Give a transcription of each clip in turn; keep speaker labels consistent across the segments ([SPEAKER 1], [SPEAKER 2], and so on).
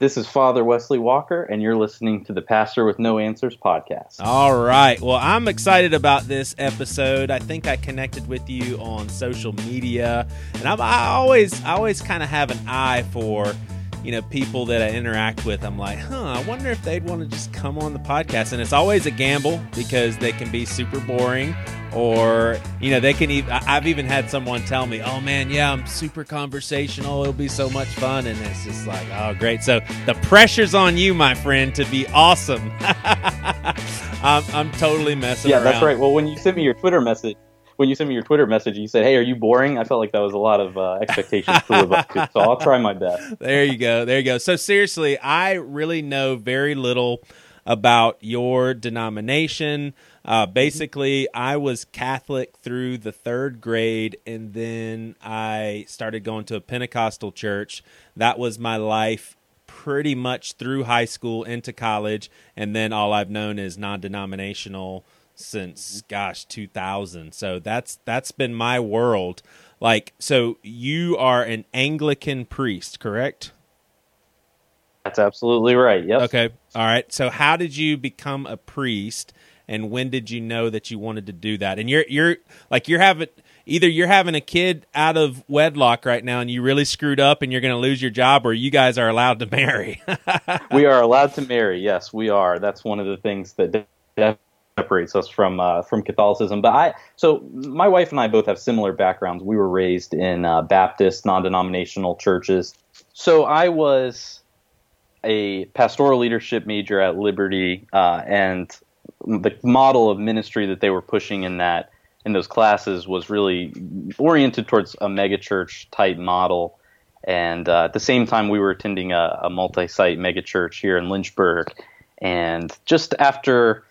[SPEAKER 1] This is Father Wesley Walker, and you're listening to the Pastor with No Answers podcast.
[SPEAKER 2] All right. Well, I'm excited about this episode. I think I connected with you on social media, and I'm, I always, I always kind of have an eye for, you know, people that I interact with. I'm like, huh, I wonder if they'd want to just come on the podcast. And it's always a gamble because they can be super boring or you know they can even i've even had someone tell me oh man yeah i'm super conversational it'll be so much fun and it's just like oh great so the pressure's on you my friend to be awesome I'm, I'm totally messing
[SPEAKER 1] yeah
[SPEAKER 2] around.
[SPEAKER 1] that's right well when you sent me your twitter message when you sent me your twitter message you said hey are you boring? I felt like that was a lot of uh, expectations to live up to so i'll try my best.
[SPEAKER 2] There you go. There you go. So seriously i really know very little about your denomination. Uh, basically, I was Catholic through the third grade, and then I started going to a Pentecostal church. That was my life pretty much through high school into college, and then all I've known is non-denominational since gosh 2000. So that's that's been my world. Like, so you are an Anglican priest, correct?
[SPEAKER 1] That's absolutely right. Yep.
[SPEAKER 2] Okay. All right. So how did you become a priest? and when did you know that you wanted to do that? And you're you're like you're having either you're having a kid out of wedlock right now and you really screwed up and you're going to lose your job or you guys are allowed to marry.
[SPEAKER 1] we are allowed to marry. Yes, we are. That's one of the things that separates us from uh, from Catholicism. But I so my wife and I both have similar backgrounds. We were raised in uh, Baptist non-denominational churches. So I was a pastoral leadership major at Liberty, uh, and the model of ministry that they were pushing in that in those classes was really oriented towards a megachurch type model. And uh, at the same time, we were attending a, a multi-site megachurch here in Lynchburg. And just after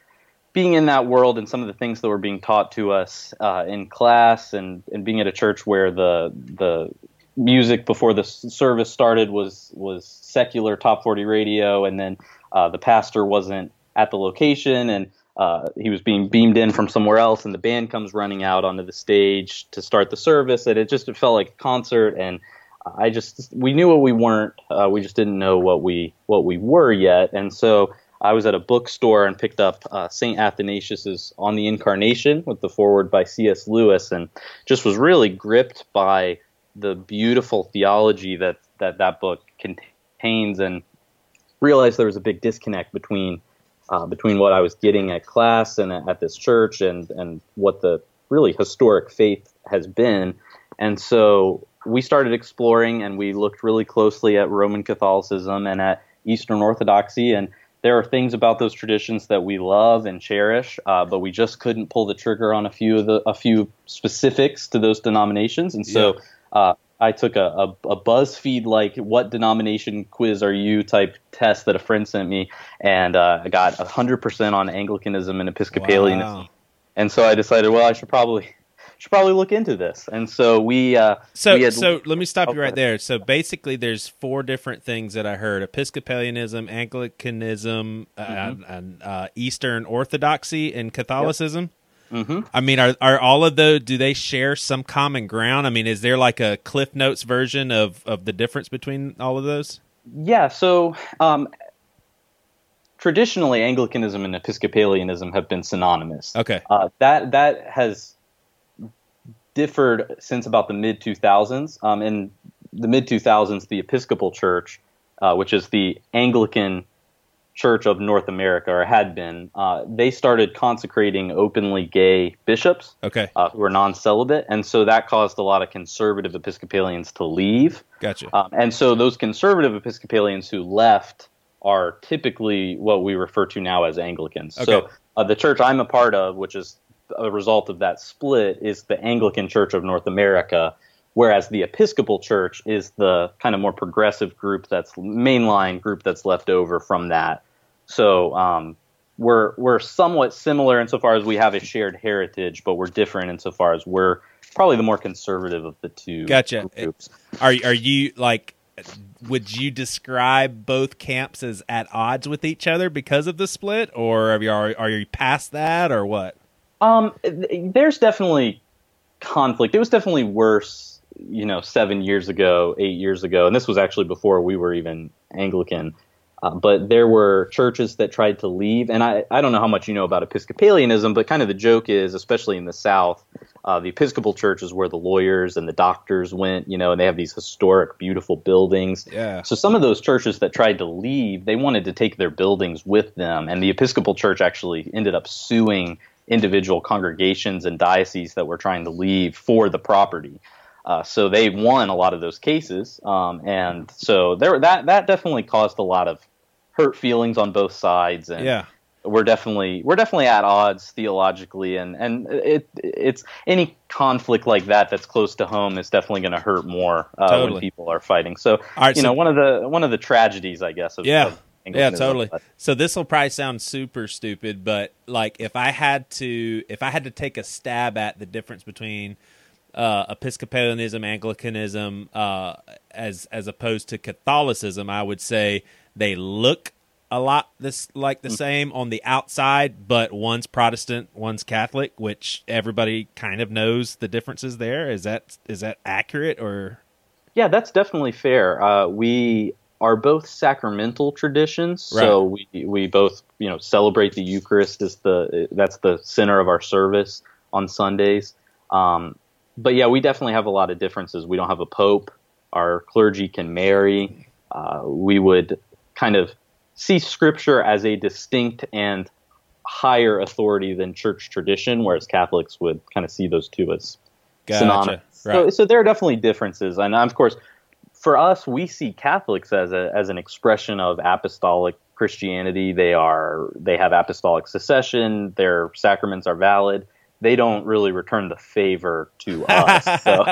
[SPEAKER 1] being in that world and some of the things that were being taught to us uh, in class, and, and being at a church where the the music before the service started was was secular top 40 radio, and then uh, the pastor wasn't at the location, and uh, he was being beamed in from somewhere else, and the band comes running out onto the stage to start the service, and it just it felt like a concert. And I just we knew what we weren't, uh, we just didn't know what we what we were yet. And so I was at a bookstore and picked up uh, Saint Athanasius's On the Incarnation with the foreword by C.S. Lewis, and just was really gripped by the beautiful theology that that that book contains, and realized there was a big disconnect between uh, between what I was getting at class and at this church and, and what the really historic faith has been. And so we started exploring and we looked really closely at Roman Catholicism and at Eastern Orthodoxy. And there are things about those traditions that we love and cherish, uh, but we just couldn't pull the trigger on a few of the a few specifics to those denominations. And so yeah. uh, I took a, a, a BuzzFeed like "What denomination quiz are you?" type test that a friend sent me, and uh, I got hundred percent on Anglicanism and Episcopalianism. Wow. And so I decided, well, I should probably should probably look into this. And so we uh,
[SPEAKER 2] so
[SPEAKER 1] we had,
[SPEAKER 2] so let me stop you right there. So basically, there's four different things that I heard: Episcopalianism, Anglicanism, uh, mm-hmm. uh, and uh, Eastern Orthodoxy, and Catholicism. Yep. Mm-hmm. I mean, are are all of those? Do they share some common ground? I mean, is there like a Cliff Notes version of of the difference between all of those?
[SPEAKER 1] Yeah. So um, traditionally, Anglicanism and Episcopalianism have been synonymous.
[SPEAKER 2] Okay.
[SPEAKER 1] Uh, that that has differed since about the mid 2000s. Um, in the mid 2000s, the Episcopal Church, uh, which is the Anglican Church of North America, or had been, uh, they started consecrating openly gay bishops
[SPEAKER 2] okay.
[SPEAKER 1] uh, who were non celibate. And so that caused a lot of conservative Episcopalians to leave.
[SPEAKER 2] Gotcha.
[SPEAKER 1] Um, and so those conservative Episcopalians who left are typically what we refer to now as Anglicans. Okay. So uh, the church I'm a part of, which is a result of that split, is the Anglican Church of North America whereas the Episcopal Church is the kind of more progressive group that's mainline group that's left over from that. So um, we're we're somewhat similar insofar as we have a shared heritage, but we're different insofar as we're probably the more conservative of the two.
[SPEAKER 2] Gotcha.
[SPEAKER 1] Groups.
[SPEAKER 2] Are are you like? Would you describe both camps as at odds with each other because of the split, or are you are, are you past that, or what?
[SPEAKER 1] Um, there's definitely conflict. It was definitely worse, you know, seven years ago, eight years ago, and this was actually before we were even Anglican. Uh, but there were churches that tried to leave, and I, I don't know how much you know about Episcopalianism, but kind of the joke is, especially in the South, uh, the Episcopal Church is where the lawyers and the doctors went, you know, and they have these historic, beautiful buildings.
[SPEAKER 2] Yeah.
[SPEAKER 1] So some of those churches that tried to leave, they wanted to take their buildings with them, and the Episcopal Church actually ended up suing individual congregations and dioceses that were trying to leave for the property. Uh, so they won a lot of those cases, um, and so there that that definitely caused a lot of hurt feelings on both sides. And
[SPEAKER 2] Yeah.
[SPEAKER 1] we're definitely we're definitely at odds theologically, and and it it's any conflict like that that's close to home is definitely going to hurt more uh,
[SPEAKER 2] Totally.
[SPEAKER 1] when people are fighting. So
[SPEAKER 2] right,
[SPEAKER 1] you
[SPEAKER 2] so-
[SPEAKER 1] know one of the one of the tragedies, I guess. Of,
[SPEAKER 2] Yeah.
[SPEAKER 1] of
[SPEAKER 2] Yeah, totally. So this will probably sound super stupid, but like if I had to if I had to take a stab at the difference between uh, Episcopalianism, Anglicanism, uh, as as opposed to Catholicism, I would say they look a lot this like the same on the outside, but one's Protestant, one's Catholic, which everybody kind of knows the differences there. Is that is that accurate or
[SPEAKER 1] Yeah, that's definitely fair. Uh, we are both sacramental traditions, so we we both you know celebrate the Eucharist as the that's the center of our service on Sundays. Um, but yeah, we definitely have a lot of differences. We don't have a pope. Our clergy can marry. Uh, we would kind of see Scripture as a distinct and higher authority than church tradition, whereas Catholics would kind of see those two as
[SPEAKER 2] Gotcha.
[SPEAKER 1] synonymous. So, so there are definitely differences, and of course, for us, we see Catholics as a as an expression of apostolic Christianity. They are they have apostolic succession. Their sacraments are valid. They don't really return the favor to us. So,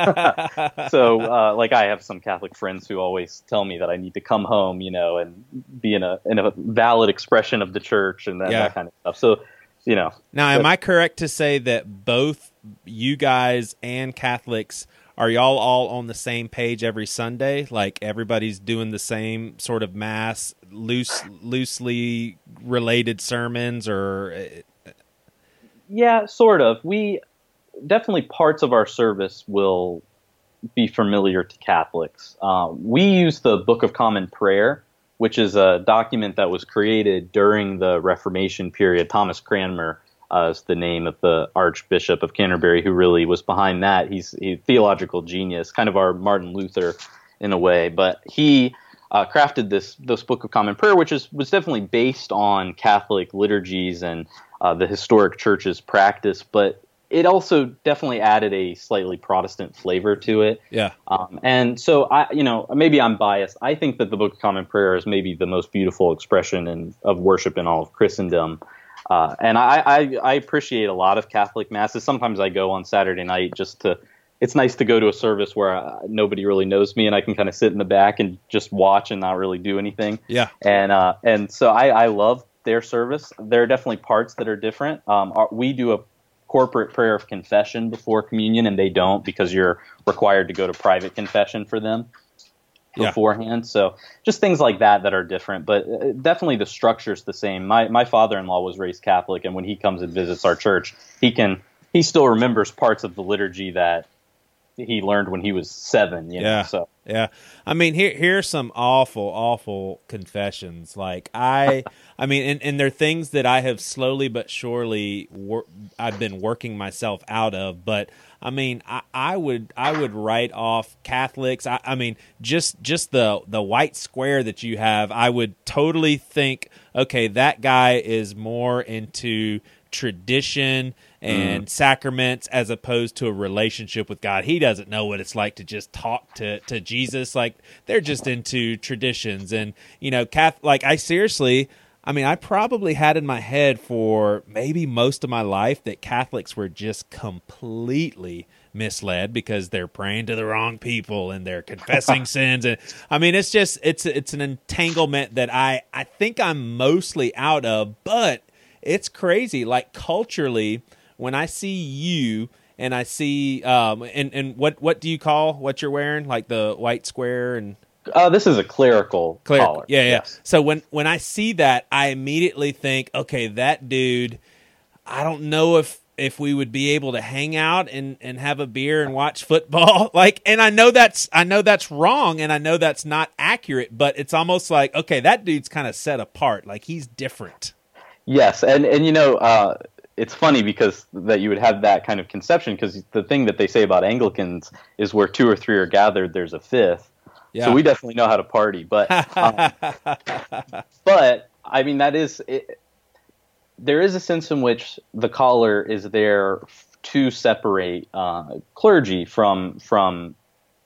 [SPEAKER 1] so uh, like I have some Catholic friends who always tell me that I need to come home, you know, and be in a in a valid expression of the church and that,
[SPEAKER 2] Yeah.
[SPEAKER 1] that kind of stuff. So, you know,
[SPEAKER 2] Now, am
[SPEAKER 1] But-
[SPEAKER 2] I correct to say that both you guys and Catholics are y'all all on the same page every Sunday? Like everybody's doing the same sort of mass, loose, loosely related sermons, or
[SPEAKER 1] Yeah, sort of. We definitely parts of our service will be familiar to Catholics. Um, we use the Book of Common Prayer, which is a document that was created during the Reformation period. Thomas Cranmer uh, is the name of the Archbishop of Canterbury who really was behind that. He's he's a theological genius, kind of our Martin Luther in a way, but he uh, crafted this this Book of Common Prayer, which is was definitely based on Catholic liturgies and uh, the historic church's practice, but it also definitely added a slightly Protestant flavor to it.
[SPEAKER 2] yeah,
[SPEAKER 1] Um, and so I, you know, maybe I'm biased. I think that the Book of Common Prayer is maybe the most beautiful expression in, of worship in all of Christendom. Uh, and I, I, I appreciate a lot of Catholic masses. Sometimes I go on Saturday night just to. It's nice to go to a service where uh, nobody really knows me, and I can kind of sit in the back and just watch and not really do anything
[SPEAKER 2] yeah,
[SPEAKER 1] and uh, and so I, I love their service. There are definitely parts that are different. Um, our, we do a corporate prayer of confession before communion, and they don't because you're required to go to private confession for them
[SPEAKER 2] Yeah.
[SPEAKER 1] beforehand. So just things like that that are different, but uh, definitely the structure's the same. My my father-in-law was raised Catholic, and when he comes and visits our church, he can he still remembers parts of the liturgy that he learned when he was seven. You know?
[SPEAKER 2] Yeah.
[SPEAKER 1] So
[SPEAKER 2] yeah. I mean, here here's some awful, awful confessions. Like I, I mean, and, and they're things that I have slowly but surely wor- I've been working myself out of. But I mean, I, I would I would write off Catholics. I, I mean, just just the the white square that you have, I would totally think, okay, that guy is more into tradition and mm. sacraments as opposed to a relationship with God. He doesn't know what it's like to just talk to, to Jesus. Like they're just into traditions and you know, Cath like I seriously I mean, I probably had in my head for maybe most of my life that Catholics were just completely misled because they're praying to the wrong people and they're confessing sins. And I mean it's just it's it's an entanglement that I I think I'm mostly out of but it's crazy. Like culturally when I see you and I see um and and what what do you call what you're wearing? Like the white square and
[SPEAKER 1] uh, this is a clerical
[SPEAKER 2] clerical.
[SPEAKER 1] collar.
[SPEAKER 2] Yeah, yeah.
[SPEAKER 1] Yes.
[SPEAKER 2] So when when I see that, I immediately think, okay, that dude. I don't know if if we would be able to hang out and and have a beer and watch football like and I know that's I know that's wrong and I know that's not accurate but it's almost like okay that dude's kind of set apart like he's different
[SPEAKER 1] yes and and you know uh, it's funny because that you would have that kind of conception because the thing that they say about Anglicans is where two or three are gathered there's a fifth yeah. so we definitely know how to party but um, but I mean that is it, there is a sense in which the collar is there to separate uh, clergy from from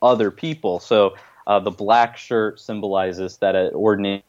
[SPEAKER 1] other people. So uh, the black shirt symbolizes that it ordinary.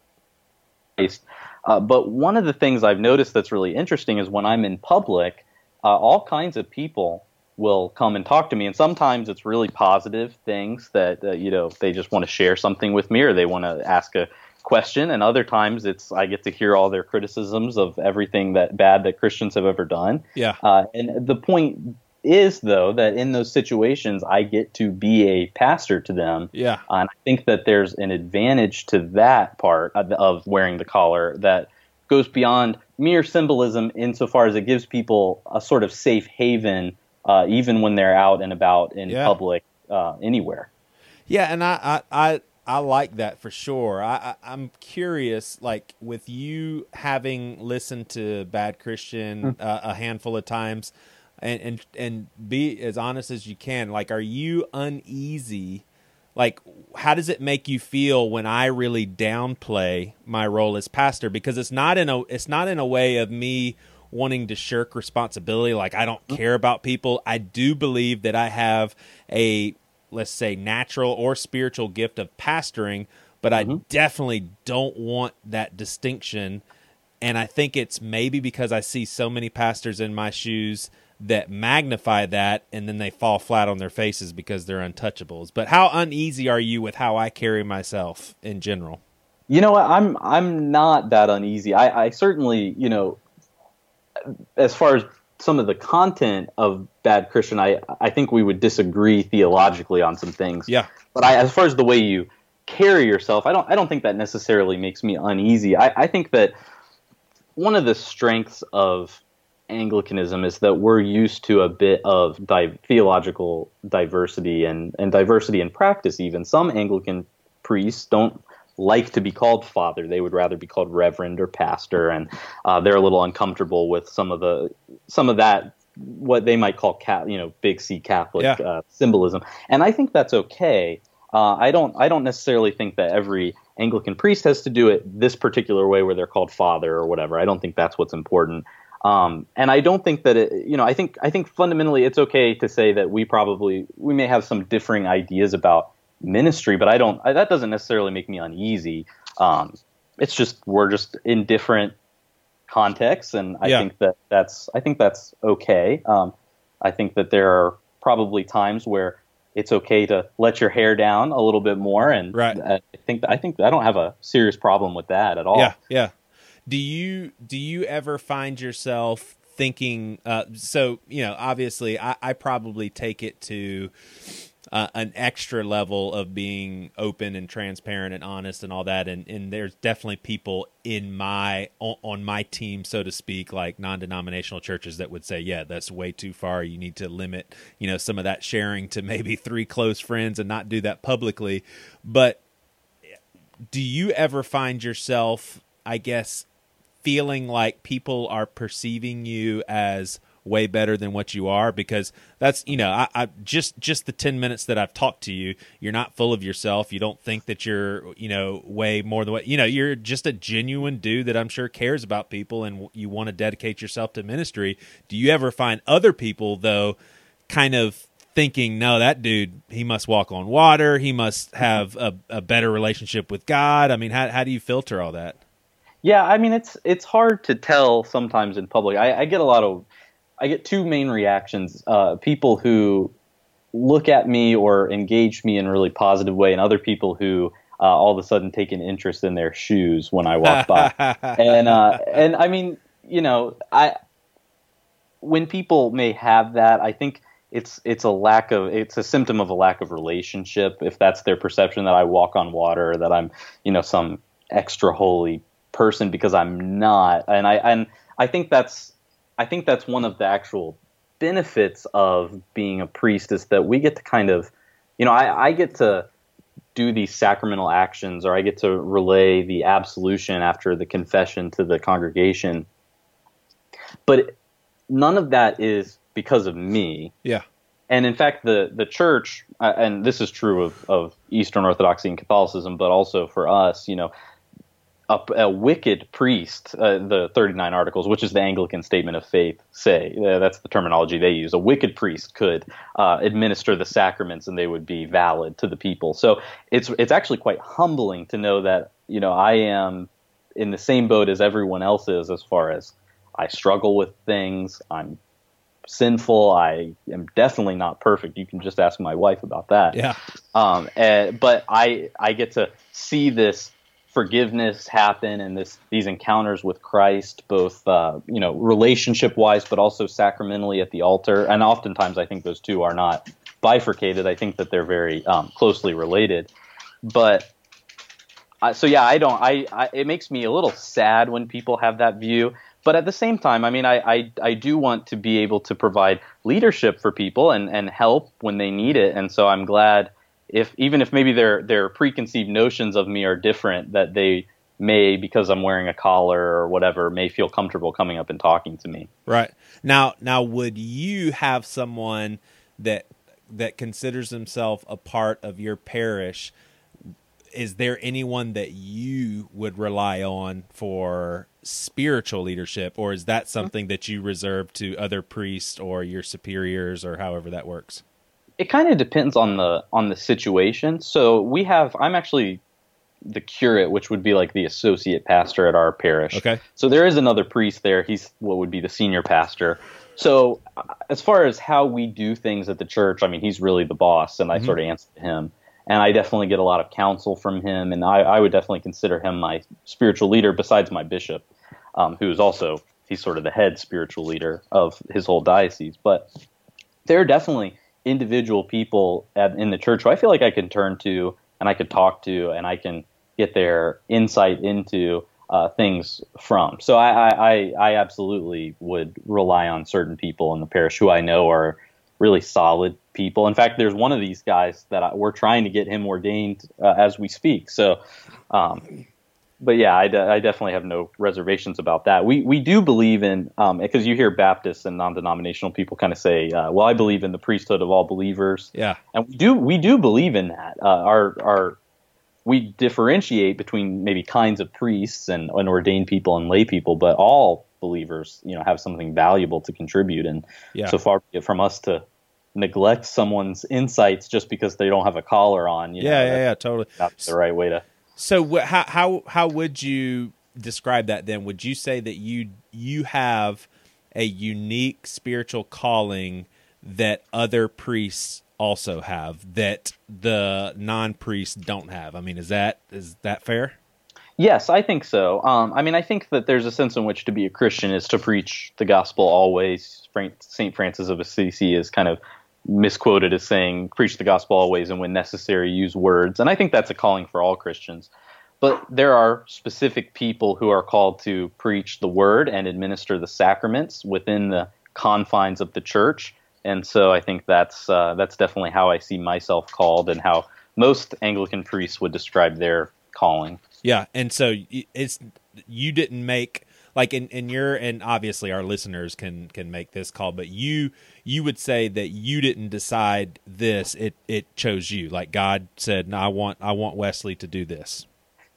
[SPEAKER 1] Uh, but one of the things I've noticed that's really interesting is when I'm in public, uh, all kinds of people will come and talk to me, and sometimes it's really positive things that uh, you know they just want to share something with me, or they want to ask a question. And other times it's i get to hear all their criticisms of everything that bad that christians have ever done.
[SPEAKER 2] Yeah.
[SPEAKER 1] Uh, and the point is though that in those situations i get to be a pastor to them.
[SPEAKER 2] Yeah.
[SPEAKER 1] Uh, and i think that there's an advantage to that part of, of wearing the collar that goes beyond mere symbolism insofar as it gives people a sort of safe haven uh, even when they're out and about in yeah. public uh, anywhere
[SPEAKER 2] yeah and I, I, I I like that for sure. I, I am curious, like with you having listened to Bad Christian mm. uh, a handful of times, and and and be as honest as you can. Like, are you uneasy? Like, how does it make you feel when I really downplay my role as pastor? Because it's not in a it's not in a way of me wanting to shirk responsibility. Like I don't mm. care about people. I do believe that I have a let's say natural or spiritual gift of pastoring, but mm-hmm. I definitely don't want that distinction. And I think it's maybe because I see so many pastors in my shoes that magnify that and then they fall flat on their faces because they're untouchables. But how uneasy are you with how I carry myself in general?
[SPEAKER 1] You know what? I'm I'm not that uneasy. I, I certainly, you know, as far as some of the content of Bad Christian, I I think we would disagree theologically on some things.
[SPEAKER 2] Yeah.
[SPEAKER 1] But I, as far as the way you carry yourself, I don't I don't think that necessarily makes me uneasy. I, I think that one of the strengths of Anglicanism is that we're used to a bit of di- theological diversity and, and diversity in practice. Even some Anglican priests don't like to be called father. They would rather be called reverend or pastor, and uh, they're a little uncomfortable with some of the some of that what they might call cat, you know, big C Catholic yeah. uh, symbolism. And I think that's okay. Uh, I don't I don't necessarily think that every Anglican priest has to do it this particular way where they're called father or whatever. I don't think that's what's important. Um, and I don't think that it, you know, I think I think fundamentally it's okay to say that we probably we may have some differing ideas about ministry, but I don't. I, that doesn't necessarily make me uneasy. Um, it's just we're just in different contexts, and I yeah. think that that's I think that's okay. Um, I think that there are probably times where it's okay to let your hair down a little bit more, and
[SPEAKER 2] right.
[SPEAKER 1] I think I think I don't have a serious problem with that at all.
[SPEAKER 2] Yeah, yeah. Do you do you ever find yourself thinking? Uh, so you know, obviously, I, I probably take it to uh, an extra level of being open and transparent and honest and all that. And, and there's definitely people in my on, on my team, so to speak, like non-denominational churches that would say, yeah, that's way too far. You need to limit, you know, some of that sharing to maybe three close friends and not do that publicly. But do you ever find yourself, I guess, feeling like people are perceiving you as way better than what you are because that's you know I, I, just just the 10 minutes that i've talked to you you're not full of yourself. You don't think that you're you know way more than what you know you're just a genuine dude that i'm sure cares about people and you want to dedicate yourself to ministry. Do you ever find other people though kind of thinking no that dude he must walk on water. He must have a, a better relationship with god. I mean how, how do you filter all that?
[SPEAKER 1] Yeah, I mean it's it's hard to tell sometimes in public. I, I get a lot of I get two main reactions: uh, people who look at me or engage me in a really positive way, and other people who uh, all of a sudden take an interest in their shoes when I walk by. and uh, and I mean, you know, I when people may have that, I think it's it's a lack of it's a symptom of a lack of relationship. If that's their perception that I walk on water, that I'm you know some extra holy person because I'm not, and I and I think that's I think that's one of the actual benefits of being a priest is that we get to kind of, you know, I, I get to do these sacramental actions or I get to relay the absolution after the confession to the congregation. But none of that is because of me.
[SPEAKER 2] Yeah.
[SPEAKER 1] And in fact, the, the church, uh, and this is true of, of Eastern Orthodoxy and Catholicism, but also for us, you know, a, a wicked priest, uh, the 39 Articles, which is the Anglican Statement of Faith, say uh, that's the terminology they use. A wicked priest could uh, administer the sacraments, and they would be valid to the people. So it's it's actually quite humbling to know that you know I am in the same boat as everyone else is, as far as I struggle with things. I'm sinful. I am definitely not perfect. You can just ask my wife about that.
[SPEAKER 2] Yeah.
[SPEAKER 1] Um, and, but I I get to see this forgiveness happen and this these encounters with Christ, both uh, you know relationship wise, but also sacramentally at the altar. And oftentimes, I think those two are not bifurcated. I think that they're very um, closely related. But uh, so yeah, I don't. I, I it makes me a little sad when people have that view. But at the same time, I mean, I, I, I do want to be able to provide leadership for people and, and help when they need it. And so I'm glad if even if maybe their their preconceived notions of me are different, that they may because I'm wearing a collar or whatever may feel comfortable coming up and talking to me.
[SPEAKER 2] Right now, now would you have someone that that considers himself a part of your parish? Is there anyone that you would rely on for spiritual leadership, or is that something that you reserve to other priests or your superiors, or however that works?
[SPEAKER 1] It kind of depends on the on the situation. So we have I'm actually the curate, which would be like the associate pastor at our parish.
[SPEAKER 2] Okay.
[SPEAKER 1] So there is another priest there. He's what would be the senior pastor. So as far as how we do things at the church, I mean, he's really the boss, and I mm-hmm. sort of answer to him. And I definitely get a lot of counsel from him, and I, I would definitely consider him my spiritual leader, besides my bishop, um, who is also he's sort of the head spiritual leader of his whole diocese. But there are definitely individual people at, in the church who I feel like I can turn to and I could talk to and I can get their insight into uh, things from. So I, I, I absolutely would rely on certain people in the parish who I know are really solid people. In fact, there's one of these guys that I, we're trying to get him ordained uh, as we speak. So um, but yeah, I, de- I, definitely have no reservations about that. We we do believe in because um, you hear Baptists and non-denominational people kind of say, uh, "Well, I believe in the priesthood of all believers."
[SPEAKER 2] Yeah,
[SPEAKER 1] and we do we do believe in that. Uh, our our we differentiate between maybe kinds of priests and, and ordained people and lay people, but all believers, you know, have something valuable to contribute. And yeah. so far from us to neglect someone's insights just because they don't have a collar on. You
[SPEAKER 2] yeah,
[SPEAKER 1] know,
[SPEAKER 2] yeah, yeah, totally.
[SPEAKER 1] That's the right way to
[SPEAKER 2] so how how how would you describe that then? Would you say that you you have a unique spiritual calling that other priests also have that the non-priests don't have? I mean, is that is that fair?
[SPEAKER 1] Yes, I think so. Um, I mean, I think that there's a sense in which to be a Christian is to preach the gospel always. St. Francis of Assisi is kind of misquoted as saying, preach the gospel always and when necessary, use words. And I think that's a calling for all Christians. But there are specific people who are called to preach the word and administer the sacraments within the confines of the church. And so I think that's uh, that's definitely how I see myself called and how most Anglican priests would describe their calling.
[SPEAKER 2] Yeah, and so it's you didn't make like in, in your and obviously our listeners can can make this call but you you would say that you didn't decide this. It it chose you. Like god said no i want i want wesley to do this.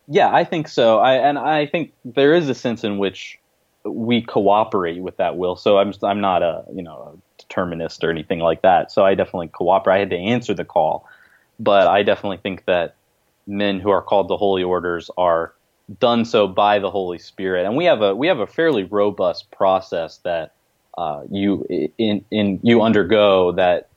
[SPEAKER 1] Yeah i think so. I and i think there is a sense in which we cooperate with that will. So i'm i'm not a you know a determinist or anything like that. So i definitely cooperate. I had to answer the call but i definitely think that men who are called to holy orders are done so by the Holy Spirit. And we have a we have a fairly robust process that uh, you in in you undergo that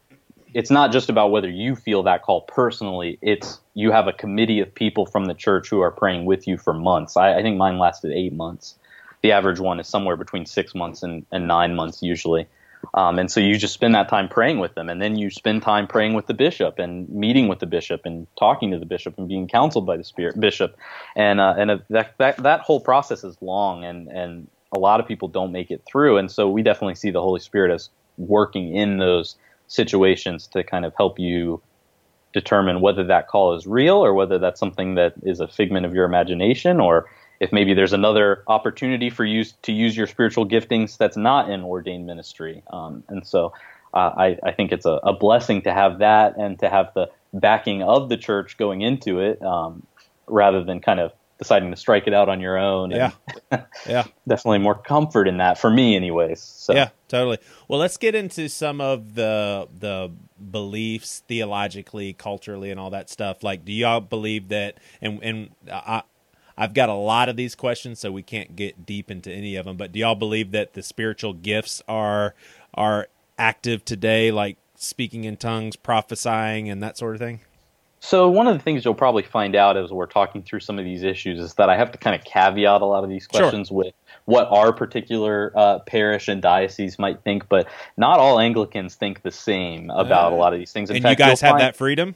[SPEAKER 1] it's not just about whether you feel that call personally. It's you have a committee of people from the church who are praying with you for months. I, I think mine lasted eight months. The average one is somewhere between six months and, and nine months usually. Um, and so you just spend that time praying with them, and then you spend time praying with the bishop and meeting with the bishop and talking to the bishop and being counseled by the spirit bishop, and uh, and uh, that, that that whole process is long, and and a lot of people don't make it through, and so we definitely see the Holy Spirit as working in those situations to kind of help you determine whether that call is real or whether that's something that is a figment of your imagination or if maybe there's another opportunity for you to use your spiritual giftings that's not in ordained ministry. Um, and so uh, I, I, think it's a, a, blessing to have that and to have the backing of the church going into it um, rather than kind of deciding to strike it out on your own.
[SPEAKER 2] Yeah. yeah.
[SPEAKER 1] Definitely more comfort in that for me anyways. So.
[SPEAKER 2] Yeah, totally. Well, let's get into some of the the beliefs theologically, culturally and all that stuff. Like do y'all believe that and and I I've got a lot of these questions so we can't get deep into any of them, but do y'all believe that the spiritual gifts are are active today like speaking in tongues, prophesying and that sort of thing?
[SPEAKER 1] So one of the things you'll probably find out as we're talking through some of these issues is that I have to kind of caveat a lot of these questions sure. with what our particular uh, parish and diocese might think, but not all Anglicans think the same about uh, a lot of these things.
[SPEAKER 2] In and fact, you guys have find, that freedom.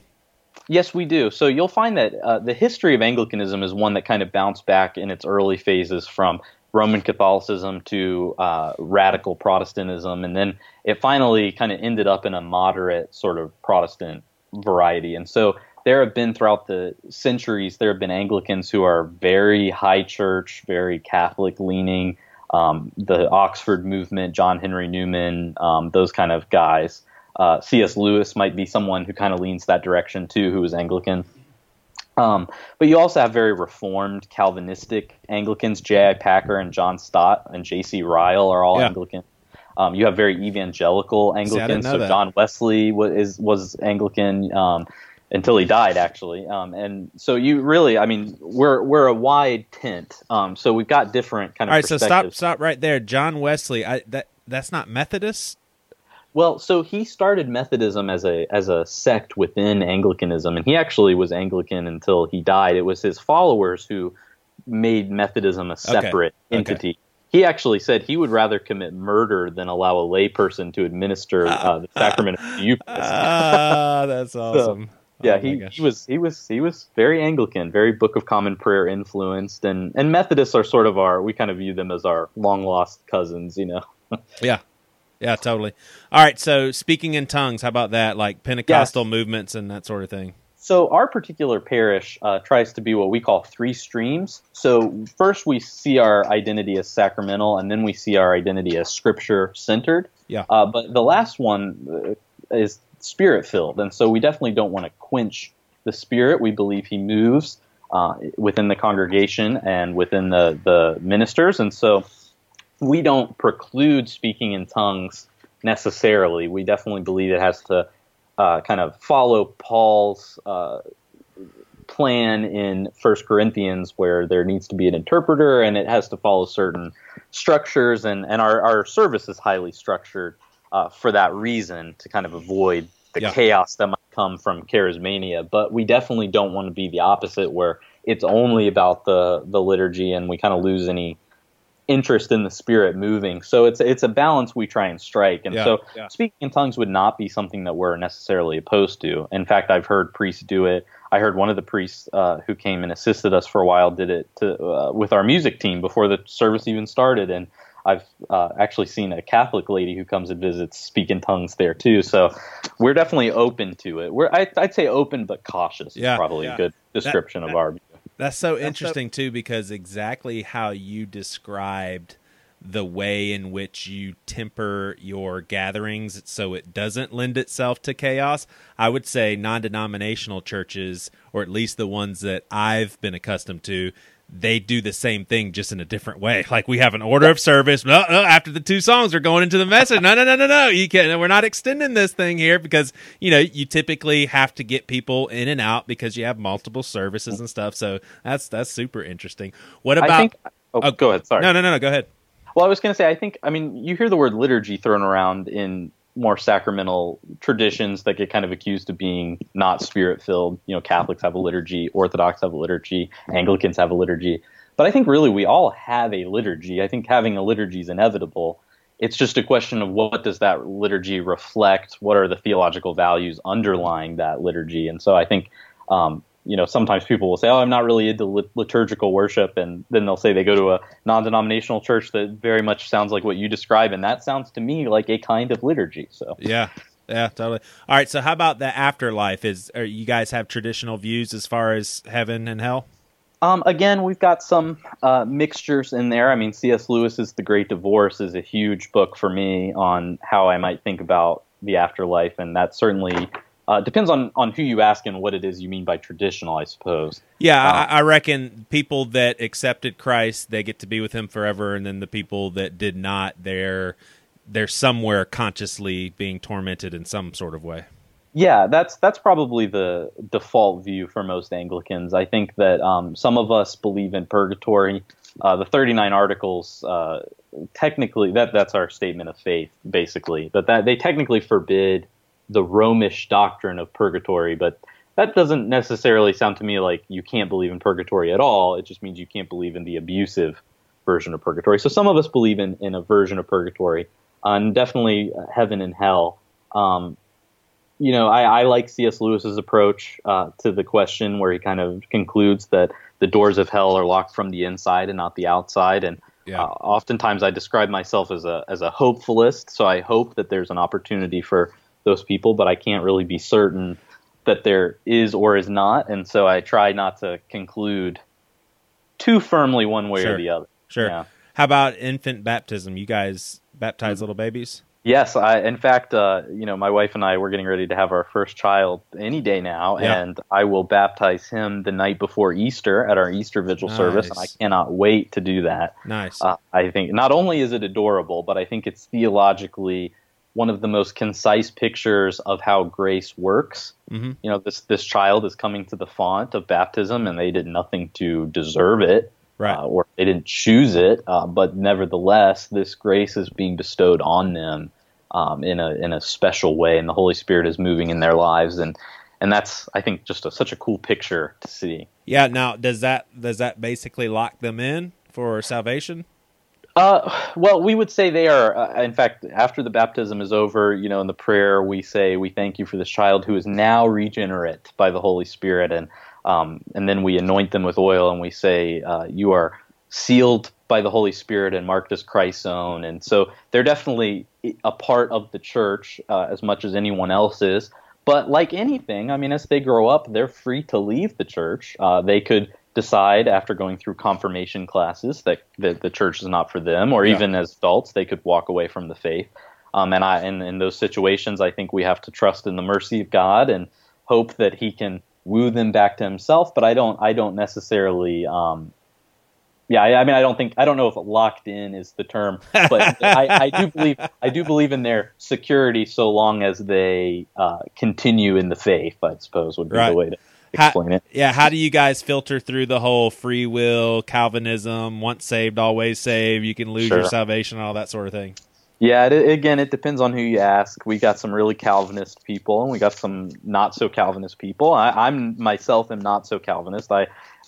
[SPEAKER 1] Yes, we do. So you'll find that uh, the history of Anglicanism is one that kind of bounced back in its early phases from Roman Catholicism to uh, radical Protestantism, and then it finally kind of ended up in a moderate sort of Protestant variety. And so there have been throughout the centuries, there have been Anglicans who are very high church, very Catholic leaning. Um, the Oxford movement, John Henry Newman, um, those kind of guys. Uh, C.S. Lewis might be someone who kind of leans that direction too, who is Anglican. Um, but you also have very reformed Calvinistic Anglicans. J.I. Packer and John Stott and J.C. Ryle are all yeah. Anglican. Um, you have very evangelical Anglicans.
[SPEAKER 2] See,
[SPEAKER 1] so John Wesley was was Anglican. Um, until he died actually um, and so you really i mean we're we're a wide tent um, so we've got different kind of
[SPEAKER 2] all right so stop stop right there john wesley I, that that's not methodist
[SPEAKER 1] well so he started methodism as a as a sect within anglicanism and he actually was anglican until he died it was his followers who made methodism a separate okay. entity okay. He actually said he would rather commit murder than allow a layperson to administer uh, the sacrament of the Eucharist.
[SPEAKER 2] Ah, that's awesome.
[SPEAKER 1] So, yeah, oh he, he was he was he was very Anglican, very Book of Common Prayer influenced, and and Methodists are sort of our we kind of view them as our long lost cousins, you know.
[SPEAKER 2] yeah, yeah, totally. All right, so speaking in tongues, how about that? Like Pentecostal yes. movements and that sort of thing.
[SPEAKER 1] So our particular parish uh, tries to be what we call three streams. So first we see our identity as sacramental, and then we see our identity as Scripture centered.
[SPEAKER 2] Yeah.
[SPEAKER 1] Uh, but the last one uh, is spirit filled. And so we definitely don't want to quench the spirit. We believe he moves uh, within the congregation and within the, the ministers. And so we don't preclude speaking in tongues necessarily. We definitely believe it has to uh, kind of follow Paul's uh, plan in First Corinthians, where there needs to be an interpreter and it has to follow certain structures. And, and our, our service is highly structured uh, for that reason to kind of avoid the yeah. chaos that might come from charismania. But we definitely don't want to be the opposite, where it's only about the the liturgy and we kind of lose any interest in the spirit moving. So it's it's a balance we try and strike. And yeah, so yeah. speaking in tongues would not be something that we're necessarily opposed to. In fact, I've heard priests do it. I heard one of the priests uh, who came and assisted us for a while did it to, uh, with our music team before the service even started, and I've uh, actually seen a Catholic lady who comes and visits speak in tongues there too. So we're definitely open to it. We're I, would say open but cautious yeah, is probably yeah. a good description that, of our view.
[SPEAKER 2] That's so that's interesting so, too because exactly how you described the way in which you temper your gatherings so it doesn't lend itself to chaos. I would say non denominational churches, or at least the ones that I've been accustomed to, they do the same thing just in a different way. Like we have an order of service. No, no, after the two songs, we're going into the message. No, no, no, no, no. You can't. We're not extending this thing here because you know you typically have to get people in and out because you have multiple services and stuff. So that's that's super interesting. What about? Think,
[SPEAKER 1] oh, oh, go ahead. Sorry.
[SPEAKER 2] No, no, no, no. Go ahead.
[SPEAKER 1] Well, I was going to say. I think. I mean, you hear the word liturgy thrown around in more sacramental traditions that get kind of accused of being not spirit filled. You know, Catholics have a liturgy, Orthodox have a liturgy, Anglicans have a liturgy. But I think really we all have a liturgy. I think having a liturgy is inevitable. It's just a question of what does that liturgy reflect? What are the theological values underlying that liturgy? And so I think um, you know, sometimes people will say, "Oh, I'm not really into liturgical worship," and then they'll say they go to a non-denominational church that very much sounds like what you describe, and that sounds to me like a kind of liturgy. So
[SPEAKER 2] yeah, yeah, totally. All right, so how about the afterlife? Is you guys have traditional views as far as heaven and hell?
[SPEAKER 1] Um, again, we've got some uh, mixtures in there. I mean, C.S. Lewis's The Great Divorce is a huge book for me on how I might think about the afterlife, and that certainly uh, depends on, on who you ask and what it is you mean by traditional, I suppose.
[SPEAKER 2] Yeah, uh, I, I, reckon people that accepted Christ, they get to be with Him forever, and then the people that did not, they're they're somewhere consciously being tormented in some sort of way.
[SPEAKER 1] Yeah, that's that's probably the default view for most Anglicans. I think that um, some of us believe in purgatory. Uh, the 39 articles uh, technically that that's our statement of faith, basically. But that they technically forbid the Romish doctrine of purgatory, but that doesn't necessarily sound to me like you can't believe in purgatory at all. It just means you can't believe in the abusive version of purgatory. So some of us believe in, in a version of purgatory, uh, and definitely heaven and hell. Um, you know, I, I, like C.S. Lewis's approach uh, to the question, where he kind of concludes that the doors of hell are locked from the inside and not the outside. And yeah. uh, oftentimes, I describe myself as a as a hopefulist, so I hope that there's an opportunity for those people, but I can't really be certain that there is or is not, and so I try not to conclude too firmly one way
[SPEAKER 2] sure.
[SPEAKER 1] or the other.
[SPEAKER 2] Sure. Yeah. How about infant baptism? You guys baptize little babies?
[SPEAKER 1] Yes, I. In fact, uh, you know, my wife and I we're getting ready to have our first child any day now, yeah. and I will baptize him the night before Easter at our Easter Vigil nice. service, and I cannot wait to do that.
[SPEAKER 2] Nice.
[SPEAKER 1] Uh, I think not only is it adorable, but I think it's theologically one of the most concise pictures of how grace works. Mm-hmm. You know, this this child is coming to the font of baptism, and they did nothing to deserve it,
[SPEAKER 2] right? Uh,
[SPEAKER 1] or they didn't choose it, uh, but nevertheless, this grace is being bestowed on them um, in a in a special way, and the Holy Spirit is moving in their lives, and and that's I think just a, such a cool picture to see.
[SPEAKER 2] Yeah. Now, does that does that basically lock them in for salvation?
[SPEAKER 1] Uh, well, we would say they are. Uh, in fact, after the baptism is over, you know, in the prayer we say, "We thank you for this child who is now regenerate by the Holy Spirit," and um, and then we anoint them with oil, and we say, uh, "You are sealed by the Holy Spirit and marked as Christ's own." And so they're definitely a part of the church uh, as much as anyone else is. But like anything, I mean, as they grow up, they're free to leave the church. Uh, they could decide after going through confirmation classes that, that the church is not for them, or yeah. even as adults, they could walk away from the faith. Um, and I, and in those situations, I think we have to trust in the mercy of God and hope that He can woo them back to Himself. But I don't, I don't necessarily, um, yeah, I, I, mean, I don't think, I don't know if locked in is the term, but I, I, do believe, I do believe in their security so long as they uh, continue in the faith. I suppose would be right. the way to explain
[SPEAKER 2] how,
[SPEAKER 1] it.
[SPEAKER 2] Yeah, how do you guys filter through the whole free will, Calvinism, once saved, always saved, you can lose sure. your salvation, all that sort of thing?
[SPEAKER 1] Yeah, it, again, it depends on who you ask. We got some really Calvinist people, and we got some not so Calvinist people. I, am myself am not so Calvinist. I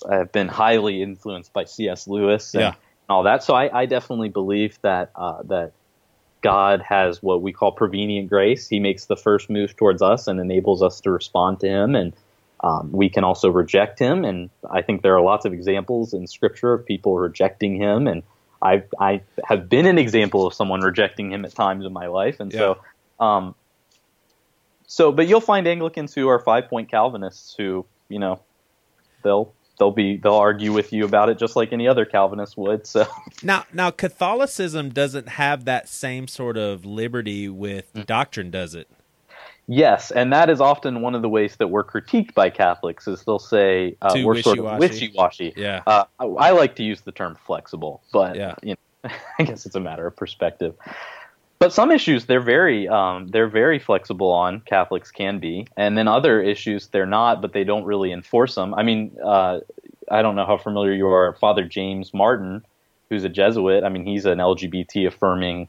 [SPEAKER 1] have been highly influenced by C.S. Lewis and,
[SPEAKER 2] yeah.
[SPEAKER 1] and all that. So I, I definitely believe that uh, that God has what we call prevenient grace. He makes the first move towards us and enables us to respond to Him, and um, we can also reject him, and I think there are lots of examples in Scripture of people rejecting him, and I I have been an example of someone rejecting him at times in my life, and yeah. so um, so but you'll find Anglicans who are five point Calvinists who you know they'll they'll be they'll argue with you about it just like any other Calvinist would. So
[SPEAKER 2] now now Catholicism doesn't have that same sort of liberty with mm-hmm. doctrine, does it?
[SPEAKER 1] Yes, and that is often one of the ways that we're critiqued by Catholics is they'll say uh, we're sort of wishy-washy.
[SPEAKER 2] Yeah,
[SPEAKER 1] uh, I, I, like to use the term flexible, but yeah. you know, I guess it's a matter of perspective. But some issues they're very um, they're very flexible on. Catholics can be, and then other issues they're not, but they don't really enforce them. I mean, uh, I don't know how familiar you are, Father James Martin, who's a Jesuit. I mean, he's an LGBT affirming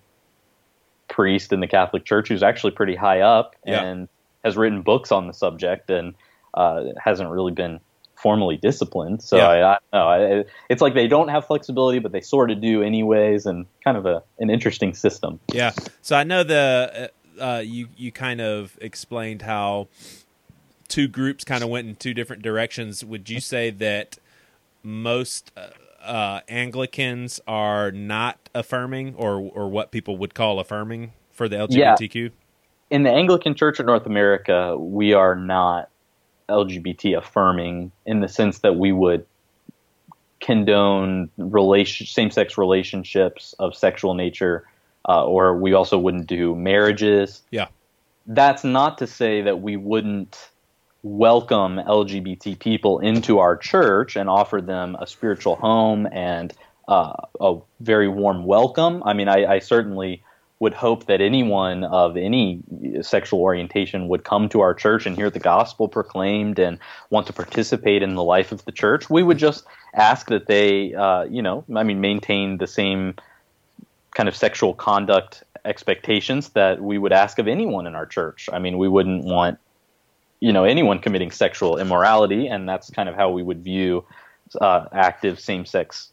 [SPEAKER 1] priest in the Catholic Church who's actually pretty high up yeah. and has written books on the subject and uh, hasn't really been formally disciplined. So yeah. I, I don't know. it's like they don't have flexibility, but they sort of do anyways, and kind of a an interesting system.
[SPEAKER 2] Yeah. So I know the uh, uh you you kind of explained how two groups kind of went in two different directions. Would you say that most uh, uh, Anglicans are not affirming, or or what people would call affirming for the LGBTQ?
[SPEAKER 1] Yeah. In the Anglican Church of North America, we are not LGBT affirming in the sense that we would condone relation, same-sex relationships of sexual nature, uh, or we also wouldn't do marriages.
[SPEAKER 2] Yeah,
[SPEAKER 1] that's not to say that we wouldn't welcome LGBT people into our church and offer them a spiritual home and uh, a very warm welcome. I mean, I, I, certainly would hope that anyone of any sexual orientation would come to our church and hear the gospel proclaimed and want to participate in the life of the church. We would just ask that they, uh, you know, I mean, maintain the same kind of sexual conduct expectations that we would ask of anyone in our church. I mean, we wouldn't want you know anyone committing sexual immorality, and that's kind of how we would view uh, active same-sex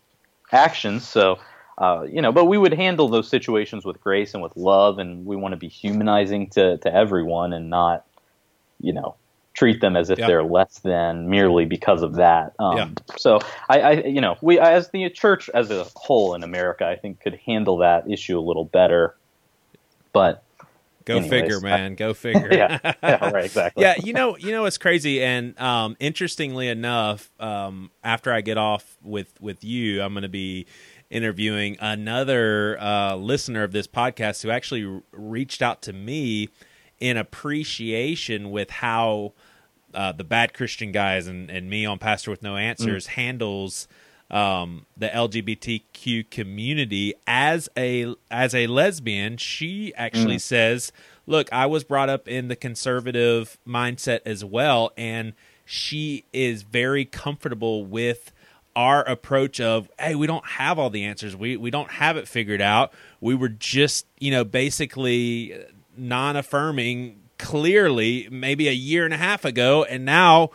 [SPEAKER 1] actions. So. Uh, you know, but we would handle those situations with grace and with love, and we want to be humanizing to, to everyone and not, you know, treat them as if yeah. they're less than merely because of that. Um, yeah. So I, I, you know, we as the church as a whole in America, I think could handle that issue a little better. But
[SPEAKER 2] Go Anyways, figure, man. I, Go figure.
[SPEAKER 1] yeah, yeah, right, exactly.
[SPEAKER 2] yeah, you know, you know, it's crazy. And um, interestingly enough, um, after I get off with with you, I'm going to be interviewing another uh, listener of this podcast who actually reached out to me in appreciation with how uh, the bad Christian guys and, and me on Pastor with No Answers mm. handles um, the LGBTQ community as a as a lesbian. She actually mm. says, "Look, I was brought up in the conservative mindset as well, and she is very comfortable with." our approach of hey we don't have all the answers we we don't have it figured out we were just you know basically non-affirming clearly maybe a year and a half ago and now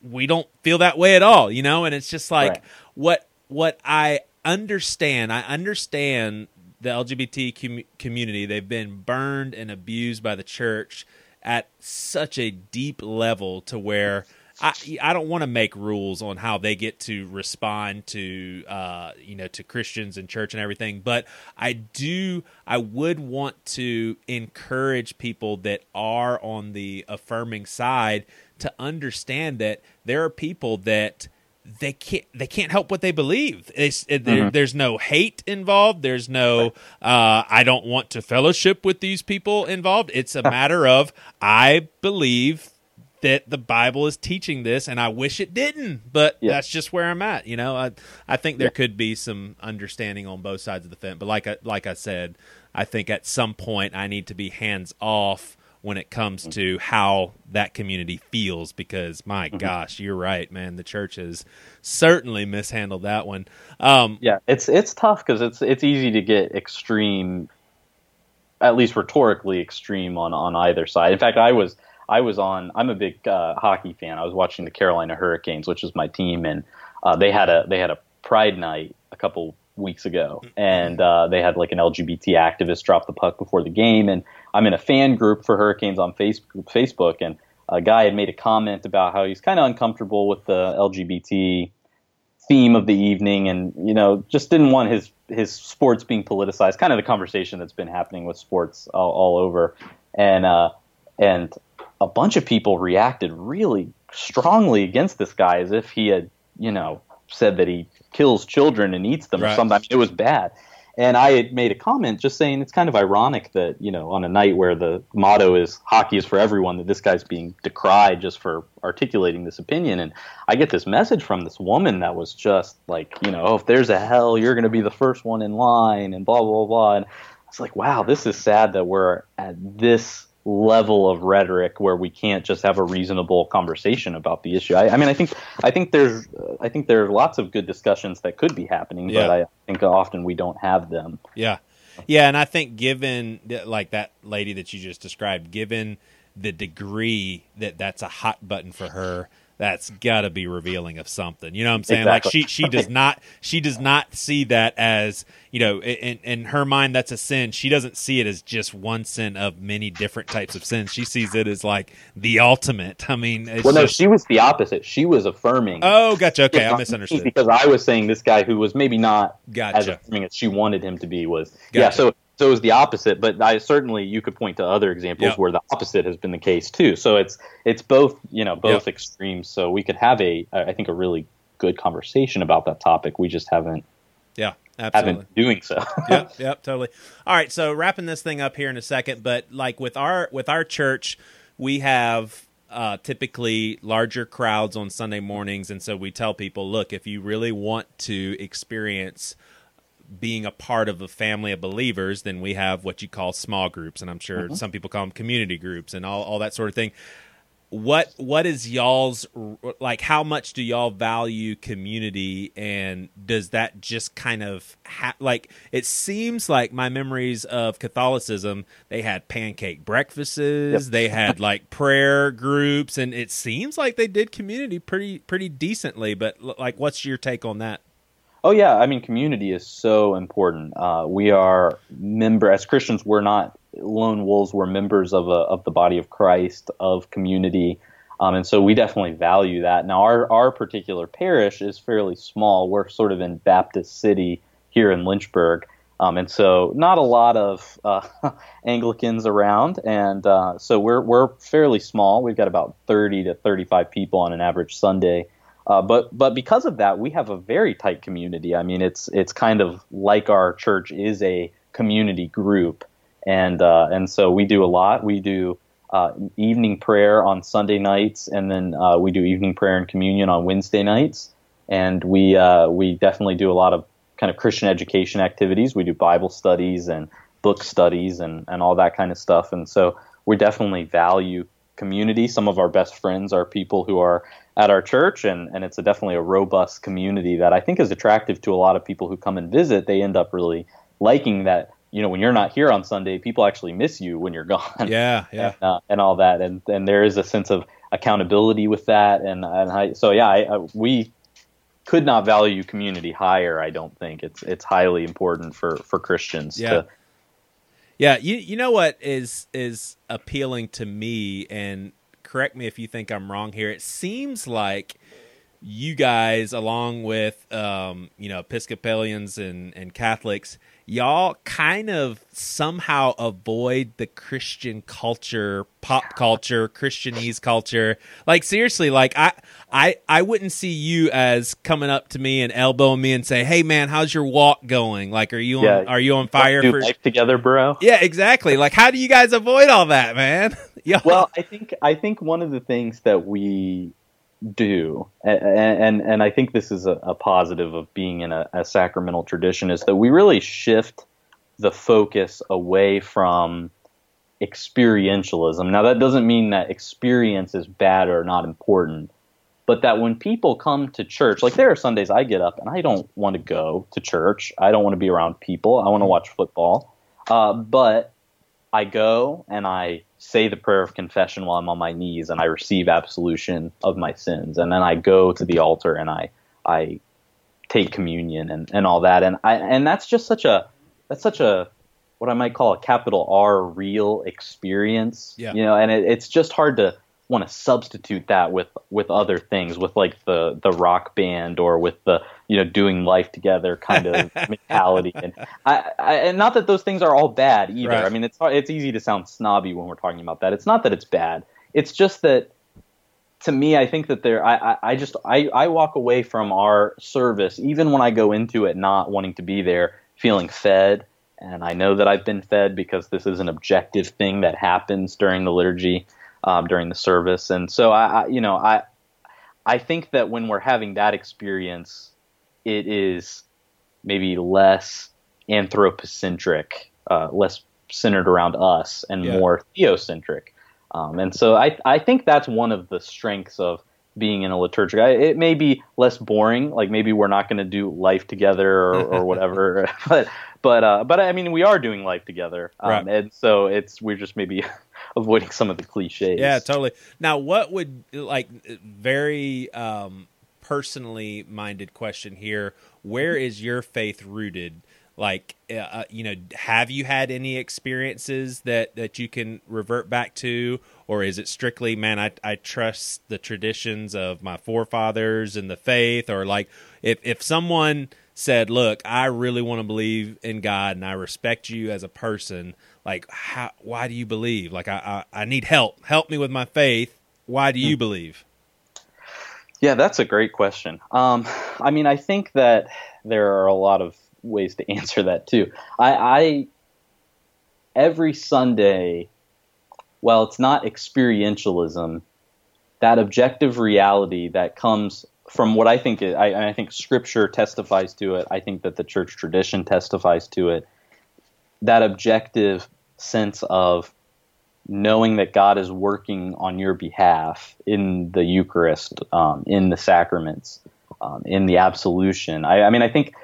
[SPEAKER 2] we don't feel that way at all you know and it's just like right what what I understand, I understand the LGBT com- community. They've been burned and abused by the church at such a deep level to where I I don't want to make rules on how they get to respond to uh, you know to Christians and church and everything, but I do I would want to encourage people that are on the affirming side to understand that there are people that they can't they can't help what they believe. mm-hmm. There's no hate involved. There's no uh, I don't want to fellowship with these people involved. It's a matter of I believe that the Bible is teaching this, and I wish it didn't, but yeah. that's just where I'm at. You know, I I think there yeah. could be some understanding on both sides of the fence, but like I, like I said, I think at some point I need to be hands off when it comes mm-hmm. to how that community feels because my mm-hmm. gosh you're right man the church has certainly mishandled that one um,
[SPEAKER 1] yeah it's it's tough because it's it's easy to get extreme at least rhetorically extreme on on either side in fact i was i was on i'm a big uh, hockey fan i was watching the carolina hurricanes which is my team and uh, they had a they had a pride night a couple weeks ago, mm-hmm. and uh, they had like an LGBT activist drop the puck before the game. And I'm in a fan group for Hurricanes on Facebook, and a guy had made a comment about how he's kind of uncomfortable with the LGBT theme of the evening, and you know just didn't want his his sports being politicized. Kind of the conversation that's been happening with sports all, all over, and uh, and a bunch of people reacted really strongly against this guy as if he had you know said that he kills children and eats them right. or something. I mean, it was bad. And I had made a comment just saying it's kind of ironic that, you know, on a night where the motto is hockey is for everyone, that this guy's being decried just for articulating this opinion. And I get this message from this woman that was just like, you know, oh, if there's a hell, you're going to be the first one in line and blah, blah, blah. And it's like, wow, this is sad that we're at this level of rhetoric where we can't just have a reasonable conversation about the issue. I, I mean, I think I think there's I think there are lots of good discussions that could be happening, yeah. but I think often we don't have them.
[SPEAKER 2] Yeah, yeah, and I think given like that lady that you just described, given the degree that that's a hot button for her. That's got to be revealing of something. You know what I'm saying? Exactly. Like she she does not she does not see that as you know in in her mind that's a sin. She doesn't see it as just one sin of many different types of sins. She sees it as like the ultimate. I mean,
[SPEAKER 1] well, no, just... she was the opposite. She was affirming.
[SPEAKER 2] Oh, gotcha. Okay, I misunderstood
[SPEAKER 1] because I was saying this guy who was maybe not
[SPEAKER 2] gotcha.
[SPEAKER 1] as affirming as she wanted him to be was. Gotcha. Yeah, so so it was the opposite, but I certainly you could point to other examples yep. where the opposite has been the case too. So it's it's both you know both yep. extremes. So we could have a I think a really good conversation about that topic. We just haven't
[SPEAKER 2] yeah absolutely
[SPEAKER 1] haven't doing so.
[SPEAKER 2] yep yep totally. All right, so wrapping this thing up here in a second, but like with our with our church, we have uh, typically larger crowds on Sunday mornings, and so we tell people, look, if you really want to experience being a part of a family of believers, then we have what you call small groups, and I'm sure mm-hmm. some people call them community groups and all, all that sort of thing. What what is y'all's like? How much do y'all value community, and does that just kind of ha- like? It seems like my memories of Catholicism, they had pancake breakfasts, yep. they had like prayer groups, and it seems like they did community pretty pretty decently. But like, what's your take on that?
[SPEAKER 1] Oh yeah, I mean, community is so important. Uh, we are member as Christians. We're not lone wolves. We're members of a, of the body of Christ of community, um, and so we definitely value that. Now, our our particular parish is fairly small. We're sort of in Baptist City here in Lynchburg, um, and so not a lot of uh, Anglicans around, and uh, so we're we're fairly small. We've got about thirty to thirty five people on an average Sunday. Uh, but but because of that, we have a very tight community. I mean, it's it's kind of like our church is a community group, and uh, and so we do a lot. We do uh, evening prayer on Sunday nights, and then uh, we do evening prayer and communion on Wednesday nights, and we uh, we definitely do a lot of kind of Christian education activities. We do Bible studies and book studies and and all that kind of stuff, and so we definitely value community. Some of our best friends are people who are at our church, and, and it's a, definitely a robust community that I think is attractive to a lot of people who come and visit. They end up really liking that. You know, when you're not here on Sunday, people actually miss you when you're gone.
[SPEAKER 2] Yeah, yeah,
[SPEAKER 1] and, uh, and all that, and and there is a sense of accountability with that, and and I, so yeah, I, I, we could not value community higher. I don't think it's it's highly important for for Christians
[SPEAKER 2] yeah.
[SPEAKER 1] to
[SPEAKER 2] yeah, you you know what is is appealing to me, and correct me if you think I'm wrong here. It seems like you guys, along with um, you know Episcopalians and and Catholics, y'all kind of somehow avoid the Christian culture, pop culture, Christianese culture. Like seriously, like I I I wouldn't see you as coming up to me and elbowing me and say, "Hey man, how's your walk going? Like are you on yeah, are you on fire for
[SPEAKER 1] life together, bro?"
[SPEAKER 2] Yeah, exactly. Like how do you guys avoid all that, man? yeah.
[SPEAKER 1] well, I think I think one of the things that we do, and and, and I think this is a, a positive of being in a, a, sacramental tradition, is that we really shift the focus away from experientialism. Now, that doesn't mean that experience is bad or not important, but that when people come to church, like there are Sundays I get up and I don't want to go to church. I don't want to be around people. I want to watch football. Uh, but I go and I say the prayer of confession while I'm on my knees and I receive absolution of my sins. And then I go to the altar and I, I take communion and, and all that. And I, and that's just such a, that's such a, what I might call a capital R real experience.
[SPEAKER 2] Yeah.
[SPEAKER 1] You know, and it, it's just hard to, want to substitute that with with other things with like the the rock band or with the you know doing life together kind of mentality. And I, I, and not that those things are all bad either. Right. i mean it's it's easy to sound snobby when we're talking about that. It's not that it's bad. It's just that to me i think that there i i, I just I, I walk away from our service even when i go into it not wanting to be there feeling fed. And i know that i've been fed because this is an objective thing that happens during the liturgy um, during the service. And so I, I, you know, I, I think that when we're having that experience, it is maybe less anthropocentric, uh, less centered around us, and yeah. more theocentric. Um, and so I, I think that's one of the strengths of being in a liturgic. It may be less boring, like maybe we're not going to do life together or, or whatever, but but uh, but I mean we are doing life together, um, right. and so it's we're just maybe avoiding some of the cliches.
[SPEAKER 2] Yeah, totally. Now, what would like very um, personally minded question here? Where is your faith rooted? Like, uh, uh, you know, have you had any experiences that that you can revert back to, or is it strictly, man, I I trust the traditions of my forefathers and the faith, or like if if someone said, "Look, I really want to believe in God and I respect you as a person." Like, how? Why do you believe? Like, I I, I need help. Help me with my faith. Why do you hmm. believe?
[SPEAKER 1] Yeah, that's a great question. Um, I mean, I think that there are a lot of ways to answer that too. I, I every Sunday, well, it's not experientialism. That objective reality that comes from what I think, I, I think Scripture testifies to it. I think that the church tradition testifies to it. That objective sense of knowing that God is working on your behalf in the Eucharist, um, in the sacraments, um, in the absolution. I, I, mean, I think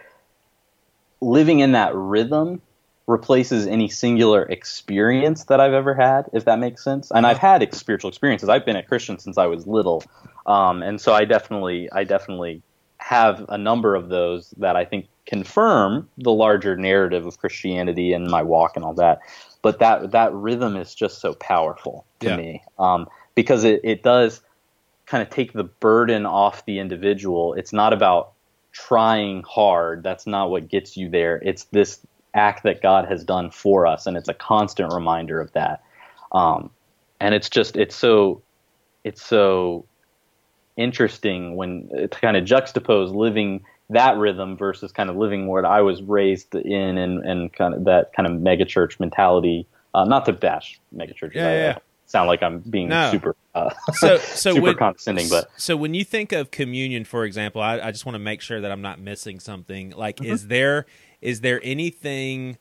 [SPEAKER 1] living in that rhythm replaces any singular experience that I've ever had, if that makes sense. And I've had spiritual experiences. I've been a Christian since I was little, um, and so I definitely, I definitely have a number of those that I think confirm the larger narrative of Christianity and my walk and all that. But that that rhythm is just so powerful to yeah. me um, because it, it does kind of take the burden off the individual. It's not about trying hard. That's not what gets you there. It's this act that God has done for us, and it's a constant reminder of that. Um, and it's just it's so it's so interesting when to kind of juxtapose living that rhythm versus kind of living what I was raised in and, and kind of that kind of megachurch mentality. Uh, not to bash megachurches. Yeah, I, yeah sound like I'm being no. super uh, so, so super
[SPEAKER 2] when,
[SPEAKER 1] condescending. But
[SPEAKER 2] so when you think of communion, for example, I, I just want to make sure that I'm not missing something. Like, mm-hmm. is there is there anything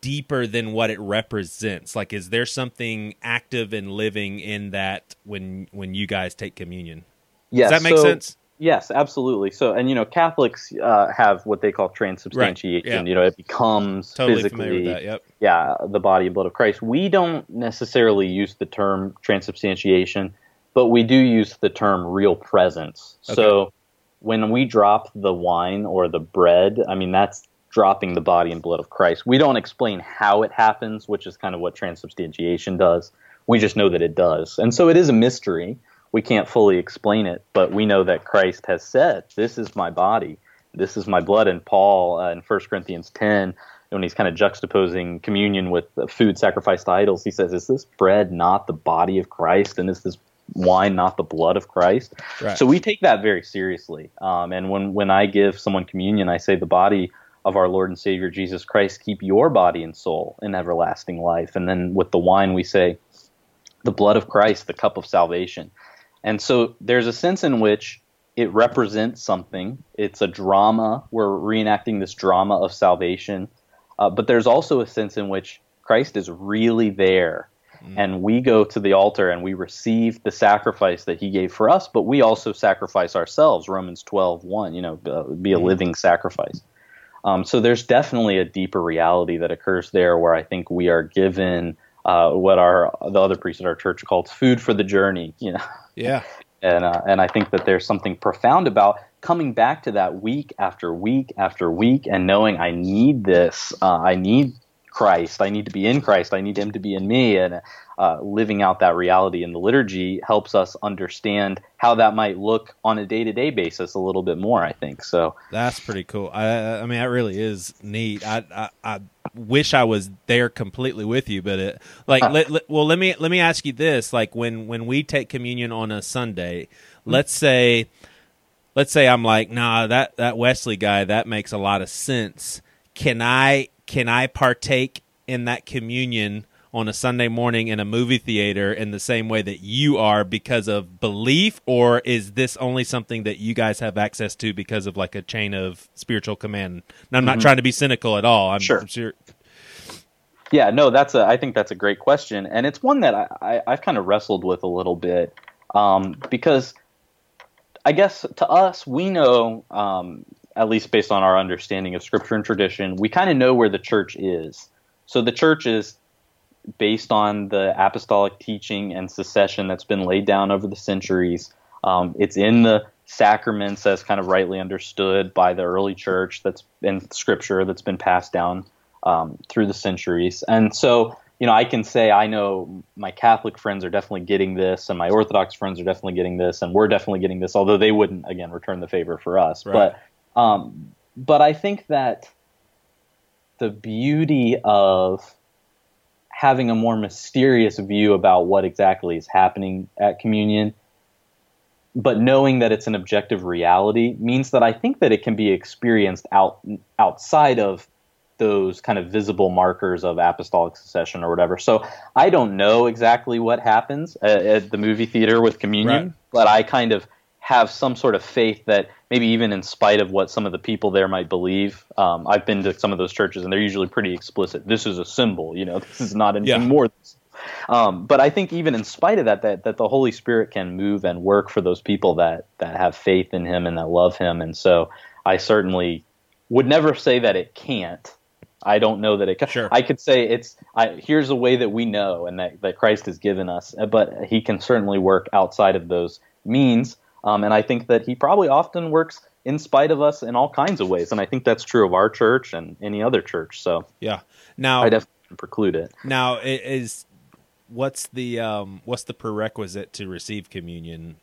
[SPEAKER 2] deeper than what it represents? Like, is there something active and living in that when when you guys take communion?
[SPEAKER 1] Yes,
[SPEAKER 2] Does that make
[SPEAKER 1] so,
[SPEAKER 2] sense?
[SPEAKER 1] Yes, absolutely. So, and you know, Catholics uh, have what they call transubstantiation. Right. Yeah. You know, it becomes
[SPEAKER 2] totally
[SPEAKER 1] physically,
[SPEAKER 2] that, yep.
[SPEAKER 1] yeah, the body and blood of Christ. We don't necessarily use the term transubstantiation, but we do use the term real presence. Okay. So, when we drop the wine or the bread, I mean, that's dropping the body and blood of Christ. We don't explain how it happens, which is kind of what transubstantiation does. We just know that it does, and so it is a mystery we can't fully explain it, but we know that Christ has said, "This is my body, this is my blood." And Paul uh, in 1 Corinthians 10, when he's kind of juxtaposing communion with food sacrificed to idols, he says, "Is this bread not the body of Christ, and is this wine not the blood of Christ?" Right. So we take that very seriously. Um, and when when I give someone communion, I say, "The body." Of our Lord and Savior Jesus Christ, keep your body and soul in everlasting life. And then with the wine, we say, the blood of Christ, the cup of salvation. And so there's a sense in which it represents something. It's a drama. We're reenacting this drama of salvation. Uh, but there's also a sense in which Christ is really there. Mm. And we go to the altar and we receive the sacrifice that he gave for us, but we also sacrifice ourselves. Romans 12, 1, you know, uh, be a mm. living sacrifice. Um, so there's definitely a deeper reality that occurs there where I think we are given uh, what our the other priest at our church called food for the journey. You know.
[SPEAKER 2] Yeah.
[SPEAKER 1] and uh, and I think that there's something profound about coming back to that week after week after week and knowing I need this. Uh, I need Christ. I need to be in Christ. I need Him to be in me. And uh, living out that reality in the liturgy helps us understand how that might look on a day to day basis a little bit more. I think so.
[SPEAKER 2] That's pretty cool. I, I mean, that really is neat. I, I, I wish I was there completely with you, but it like huh. let, let, well, let me let me ask you this: like when when we take communion on a Sunday, mm-hmm. let's say. Let's say I'm like, nah, that, that Wesley guy, that makes a lot of sense. Can I can I partake in that communion on a Sunday morning in a movie theater in the same way that you are because of belief, or is this only something that you guys have access to because of like a chain of spiritual command? And I'm not mm-hmm. trying to be cynical at all. I'm
[SPEAKER 1] sure. I'm sure. Yeah, no, that's a. I think that's a great question, and it's one that I, I have kind of wrestled with a little bit um, because I guess to us we know, um, at least based on our understanding of Scripture and tradition, we kind of know where the church is. So the church is based on the apostolic teaching and succession that's been laid down over the centuries. Um, it's in the sacraments as kind of rightly understood by the early church that's in scripture that's been passed down um, through the centuries. And so, you know, I can say I know my Catholic friends are definitely getting this, and my Orthodox friends are definitely getting this, and we're definitely getting this, although they wouldn't, again, return the favor for us.
[SPEAKER 2] Right.
[SPEAKER 1] But, um, but I think that the beauty of having a more mysterious view about what exactly is happening at communion but knowing that it's an objective reality means that I think that it can be experienced out outside of those kind of visible markers of apostolic succession or whatever. So I don't know exactly what happens at, at the movie theater with communion,
[SPEAKER 2] Right.
[SPEAKER 1] but I kind of have some sort of faith that maybe even in spite of what some of the people there might believe, um, I've been to some of those churches and they're usually pretty explicit. This is a symbol, you know, this is not anything
[SPEAKER 2] Yeah.
[SPEAKER 1] more um, but I think even in spite of that, that that the Holy Spirit can move and work for those people that that have faith in Him and that love Him. And so I certainly would never say that it can't. I don't know that it can.
[SPEAKER 2] Sure.
[SPEAKER 1] I could say it's. I, here's a way that we know and that that Christ has given us, but He can certainly work outside of those means. Um, and I think that He probably often works in spite of us in all kinds of ways. And I think that's true of our church and any other church. So
[SPEAKER 2] Yeah. Now,
[SPEAKER 1] I definitely preclude it.
[SPEAKER 2] now is what's the um what's the prerequisite to receive communion?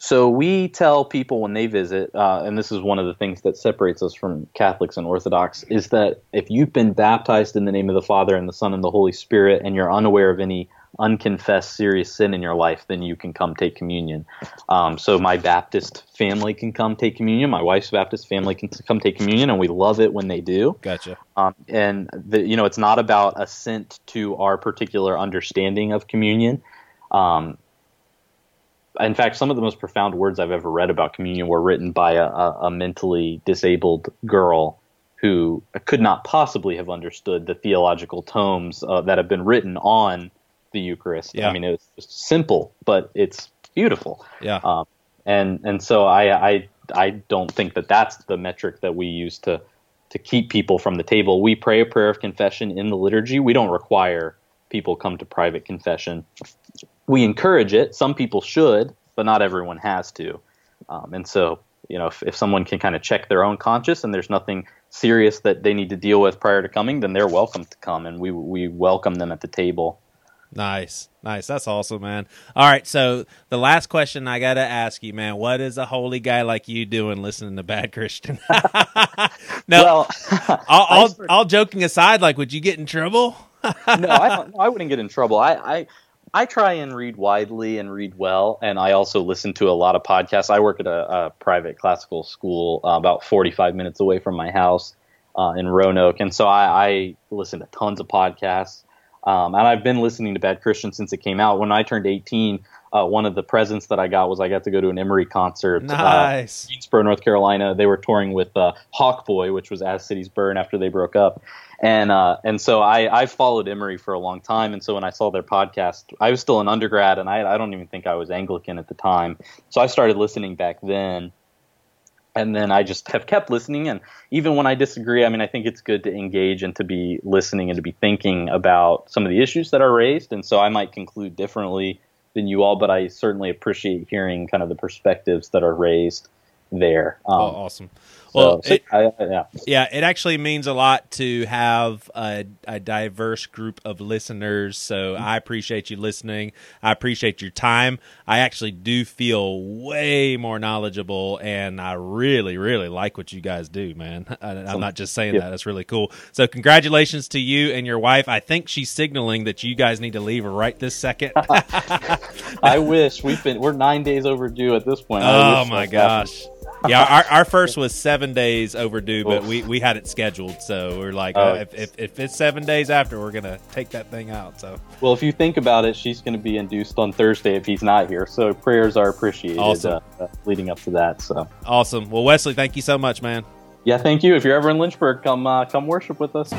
[SPEAKER 1] So we tell people when they visit, uh, and this is one of the things that separates us from Catholics and Orthodox, is that if you've been baptized in the name of the Father and the Son and the Holy Spirit, and you're unaware of any unconfessed serious sin in your life, then you can come take communion. Um, so my Baptist family can come take communion. My wife's Baptist family can come take communion, and we love it when they do.
[SPEAKER 2] Gotcha.
[SPEAKER 1] Um, and the, you know, it's not about assent to our particular understanding of communion. Um, in fact, some of the most profound words I've ever read about communion were written by a, a, mentally disabled girl who could not possibly have understood the theological tomes uh, that have been written on the Eucharist.
[SPEAKER 2] Yeah.
[SPEAKER 1] I mean, it's just simple, but it's beautiful.
[SPEAKER 2] Yeah.
[SPEAKER 1] Um, and and so I, I I don't think that that's the metric that we use to to keep people from the table. We pray a prayer of confession in the liturgy. We don't require people come to private confession. We encourage it. Some people should, but not everyone has to. Um, and so, you know, if, if someone can kind of check their own conscience and there's nothing serious that they need to deal with prior to coming, then they're welcome to come, and we we welcome them at the table.
[SPEAKER 2] Nice, nice. That's awesome, man. All right, so the last question I got to ask you, man, what is a holy guy like you doing listening to Bad Christian? no,
[SPEAKER 1] well,
[SPEAKER 2] all, all,
[SPEAKER 1] sort-
[SPEAKER 2] all joking aside, like, would you get in trouble?
[SPEAKER 1] no, I, don't, I wouldn't get in trouble. I, I I try and read widely and read well, and I also listen to a lot of podcasts. I work at a, a private classical school uh, about 45 minutes away from my house uh, in Roanoke, and so I, I listen to tons of podcasts. Um, and I've been listening to Bad Christian since it came out. When I turned 18, uh, one of the presents that I got was I got to go to an Emery concert. Uh,
[SPEAKER 2] Nice.
[SPEAKER 1] Greensboro, North Carolina. They were touring with uh, Hawkboy, which was As Cities Burn after they broke up, and uh, and so I I followed Emery for a long time, and so when I saw their podcast, I was still an undergrad, and I I don't even think I was Anglican at the time, so I started listening back then. And then I just have kept listening, and even when I disagree, I mean, I think it's good to engage and to be listening and to be thinking about some of the issues that are raised. And so I might conclude differently than you all, but I certainly appreciate hearing kind of the perspectives that are raised there. Um,
[SPEAKER 2] oh, awesome. Well,
[SPEAKER 1] so,
[SPEAKER 2] it,
[SPEAKER 1] I, yeah.
[SPEAKER 2] yeah, it actually means a lot to have a, a diverse group of listeners. So mm-hmm. I appreciate you listening. I appreciate your time. I actually do feel way more knowledgeable, and I really, really like what you guys do, man. I, I'm not just saying
[SPEAKER 1] Yeah.
[SPEAKER 2] that; it's really cool. So congratulations to you and your wife. I think she's signaling that you guys need to leave right this second.
[SPEAKER 1] I wish we've been we're nine days overdue at this point.
[SPEAKER 2] Oh my
[SPEAKER 1] gosh. happened.
[SPEAKER 2] Yeah, our, our first was seven days overdue, but
[SPEAKER 1] Oof.
[SPEAKER 2] we, we had it scheduled. So we're like,
[SPEAKER 1] Oh,
[SPEAKER 2] uh, if, if, if it's seven days after, we're going to take that thing out. So
[SPEAKER 1] Well, if you think about it, she's going to be induced on Thursday if he's not here. So prayers are appreciated
[SPEAKER 2] Awesome.
[SPEAKER 1] uh, uh, leading up to that. So
[SPEAKER 2] awesome. Well, Wesley, thank you so much, man.
[SPEAKER 1] yeah, thank you. If you're ever in Lynchburg, come uh, come worship with us.